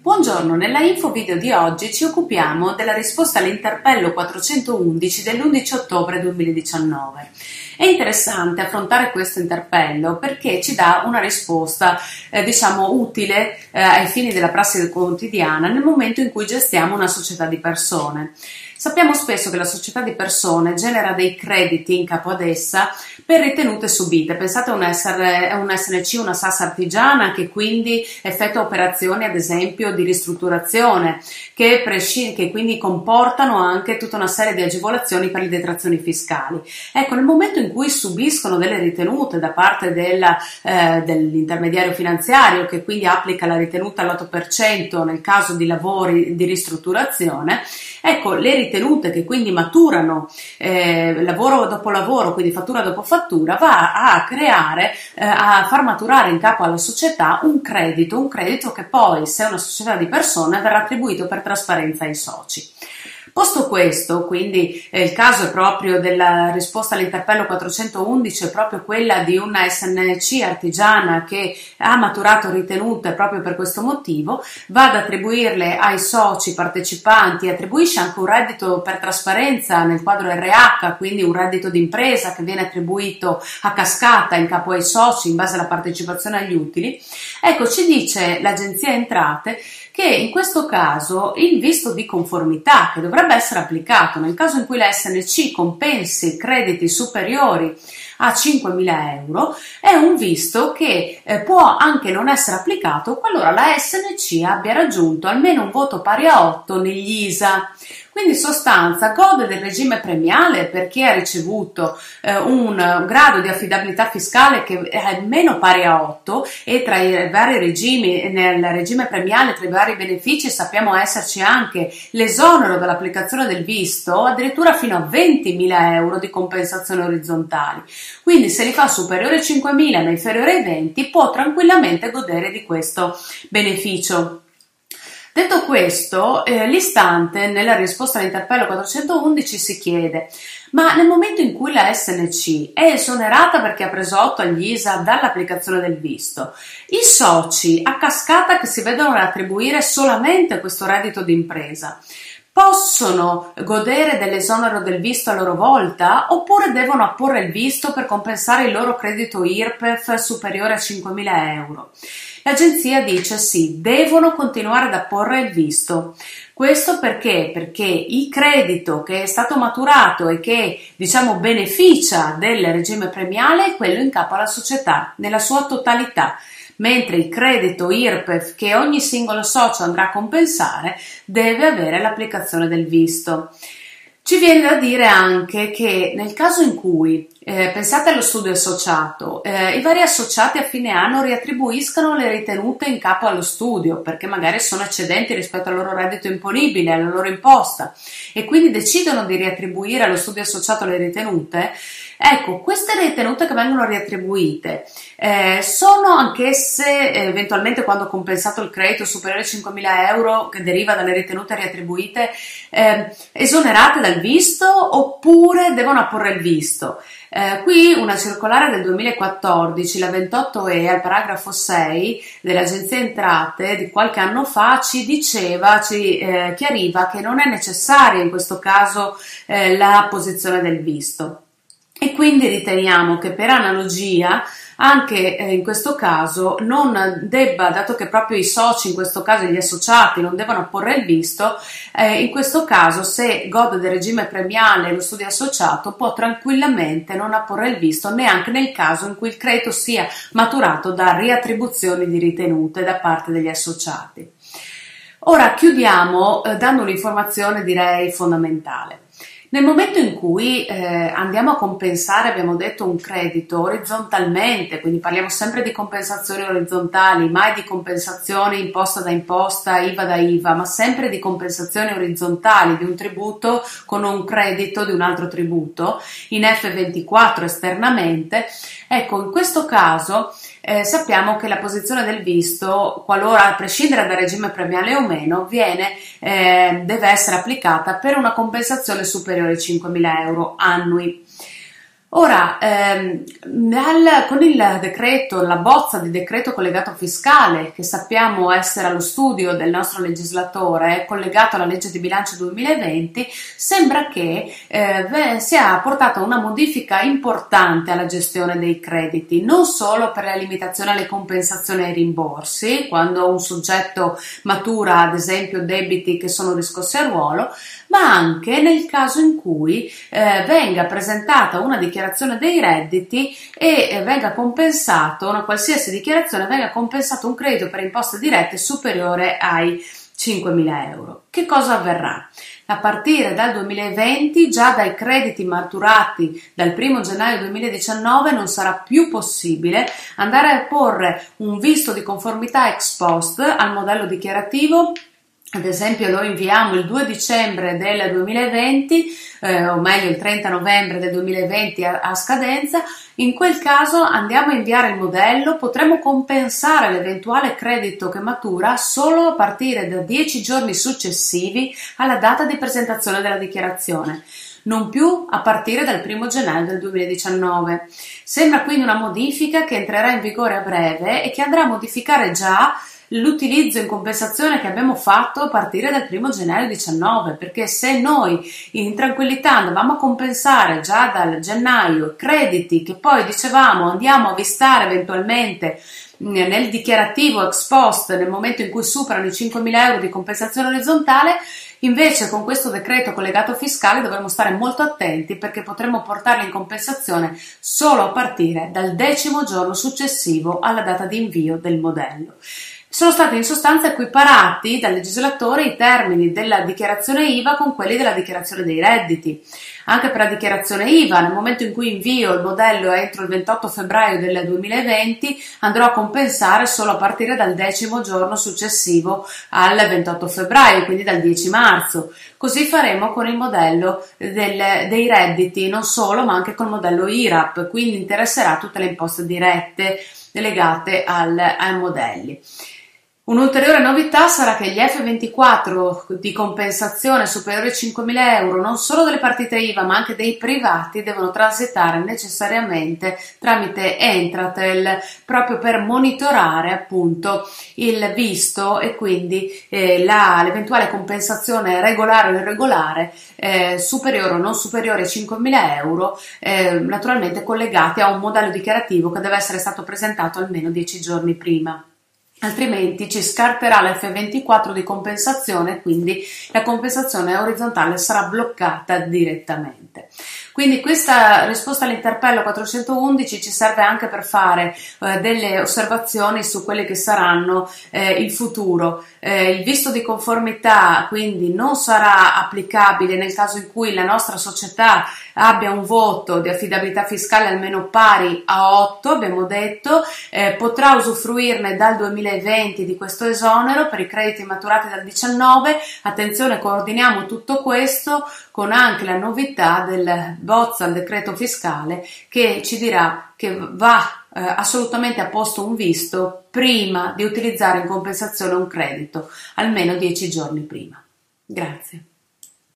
Buongiorno, nella info video di oggi ci occupiamo della risposta all'interpello 411 dell'11 ottobre 2019. È interessante affrontare questo interpello perché ci dà una risposta, eh, diciamo, utile eh, ai fini della prassi quotidiana nel momento in cui gestiamo una società di persone. Sappiamo spesso che la società di persone genera dei crediti in capo ad essa per ritenute subite. Pensate a un, un SNC, una SAS artigiana che quindi effettua operazioni ad esempio di ristrutturazione che, presci- che quindi comportano anche tutta una serie di agevolazioni per le detrazioni fiscali. Ecco, nel momento in cui subiscono delle ritenute da parte della, eh, dell'intermediario finanziario che quindi applica la ritenuta all'8% nel caso di lavori di ristrutturazione, ecco, le ritenute ritenute che quindi maturano eh, lavoro dopo lavoro, quindi fattura dopo fattura, va a creare, eh, a far maturare in capo alla società un credito, un credito che poi, se è una società di persone, verrà attribuito per trasparenza ai soci. Posto questo, quindi eh, il caso è proprio della risposta all'interpello 411, è proprio quella di una SNC artigiana che ha maturato ritenute proprio per questo motivo, va ad attribuirle ai soci partecipanti, attribuisce anche un reddito per trasparenza nel quadro RH, quindi un reddito d'impresa che viene attribuito a cascata in capo ai soci in base alla partecipazione agli utili. Ecco, ci dice l'agenzia entrate che in questo caso il visto di conformità che dovrebbe essere applicato nel caso in cui la SNC compensi crediti superiori a 5.000 euro è un visto che eh, può anche non essere applicato qualora la SNC abbia raggiunto almeno un voto pari a 8 negli ISA. Quindi in sostanza gode del regime premiale perché ha ricevuto eh, un grado di affidabilità fiscale che è meno pari a 8 e tra i vari regimi, nel regime premiale, tra i vari benefici sappiamo esserci anche l'esonero dall'applicazione del visto addirittura fino a 20.000 euro di compensazioni orizzontali. Quindi se li fa superiore a 5.000 ma inferiore ai 20 può tranquillamente godere di questo beneficio. Detto questo, eh, l'istante nella risposta all'interpello 411 si chiede ma nel momento in cui la SNC è esonerata perché ha preso 8 agli ISA dall'applicazione del visto, i soci a cascata che si vedono attribuire solamente questo reddito d'impresa possono godere dell'esonero del visto a loro volta oppure devono apporre il visto per compensare il loro credito IRPEF superiore a 5.000 euro? L'agenzia dice sì, devono continuare ad apporre il visto. Questo perché? Perché il credito che è stato maturato e che diciamo beneficia del regime premiale è quello in capo alla società nella sua totalità mentre il credito IRPEF che ogni singolo socio andrà a compensare deve avere l'applicazione del visto. Ci viene da dire anche che nel caso in cui, eh, pensate allo studio associato, eh, i vari associati a fine anno riattribuiscano le ritenute in capo allo studio perché magari sono eccedenti rispetto al loro reddito imponibile, alla loro imposta e quindi decidono di riattribuire allo studio associato le ritenute, Ecco, queste ritenute che vengono riattribuite eh, sono anch'esse eh, eventualmente quando compensato il credito superiore a 5.000 euro che deriva dalle ritenute riattribuite eh, esonerate dal visto oppure devono apporre il visto? Eh, qui una circolare del 2014, la 28E, al paragrafo 6 dell'Agenzia Entrate di qualche anno fa, ci diceva, ci eh, chiariva che non è necessaria in questo caso eh, la posizione del visto. E quindi riteniamo che per analogia anche eh, in questo caso non debba, dato che proprio i soci, in questo caso gli associati, non devono porre il visto, eh, in questo caso se gode del regime premiale lo studio associato può tranquillamente non apporre il visto neanche nel caso in cui il credito sia maturato da riattribuzioni di ritenute da parte degli associati. Ora chiudiamo eh, dando un'informazione direi fondamentale. Nel momento in cui eh, andiamo a compensare, abbiamo detto, un credito orizzontalmente, quindi parliamo sempre di compensazioni orizzontali, mai di compensazione imposta da imposta, IVA da IVA, ma sempre di compensazioni orizzontali di un tributo con un credito di un altro tributo in F24 esternamente, ecco, in questo caso eh, sappiamo che la posizione del visto, qualora a prescindere dal regime premiale o meno, viene, eh, deve essere applicata per una compensazione superiore ai 5.000 euro annui. Ora, ehm, nel, con il decreto, la bozza di decreto collegato fiscale, che sappiamo essere allo studio del nostro legislatore, collegato alla legge di bilancio 2020, sembra che eh, sia portata una modifica importante alla gestione dei crediti, non solo per la limitazione alle compensazioni e ai rimborsi, quando un soggetto matura, ad esempio, debiti che sono riscossi a ruolo, ma anche nel caso in cui eh, venga presentata una dichiarazione dei redditi e eh, venga compensato, una qualsiasi dichiarazione, venga compensato un credito per imposte dirette superiore ai 5.000 euro. Che cosa avverrà? A partire dal 2020, già dai crediti maturati dal 1 gennaio 2019, non sarà più possibile andare a porre un visto di conformità ex post al modello dichiarativo ad esempio lo inviamo il 2 dicembre del 2020, eh, o meglio il 30 novembre del 2020 a, a, scadenza, in quel caso andiamo a inviare il modello, potremo compensare l'eventuale credito che matura solo a partire da 10 giorni successivi alla data di presentazione della dichiarazione non più a partire dal 1 gennaio del 2019. Sembra quindi una modifica che entrerà in vigore a breve e che andrà a modificare già l'utilizzo in compensazione che abbiamo fatto a partire dal 1 gennaio 19 perché se noi in tranquillità andavamo a compensare già dal gennaio crediti che poi dicevamo andiamo a vistare eventualmente nel dichiarativo ex post nel momento in cui superano i 5.000 euro di compensazione orizzontale Invece con questo decreto collegato fiscale dovremo stare molto attenti perché potremo portarli in compensazione solo a partire dal decimo giorno successivo alla data di invio del modello sono stati in sostanza equiparati dal legislatore i termini della dichiarazione IVA con quelli della dichiarazione dei redditi. Anche per la dichiarazione IVA, nel momento in cui invio il modello entro il 28 febbraio del 2020, andrò a compensare solo a partire dal decimo giorno successivo al 28 febbraio, quindi dal 10 marzo. Così faremo con il modello del, dei redditi, non solo, ma anche col modello IRAP, quindi interesserà tutte le imposte dirette legate al, ai modelli. Un'ulteriore novità sarà che gli F24 di compensazione superiori a 5.000 euro non solo delle partite IVA ma anche dei privati devono transitare necessariamente tramite Entratel proprio per monitorare appunto il visto e quindi eh, la, l'eventuale compensazione regolare o irregolare eh, superiore o non superiore a 5.000 euro eh, naturalmente collegati a un modello dichiarativo che deve essere stato presentato almeno 10 giorni prima altrimenti ci scarterà l'F24 di compensazione, quindi la compensazione orizzontale sarà bloccata direttamente. Quindi questa risposta all'interpello 411 ci serve anche per fare eh, delle osservazioni su quelli che saranno eh, il futuro. Eh, il visto di conformità quindi non sarà applicabile nel caso in cui la nostra società abbia un voto di affidabilità fiscale almeno pari a 8, abbiamo detto, eh, potrà usufruirne dal 2020 di questo esonero per i crediti maturati dal 19. Attenzione, coordiniamo tutto questo con anche la novità del bozza al decreto fiscale che ci dirà che va eh, assolutamente a posto un visto prima di utilizzare in compensazione un credito, almeno 10 giorni prima. Grazie.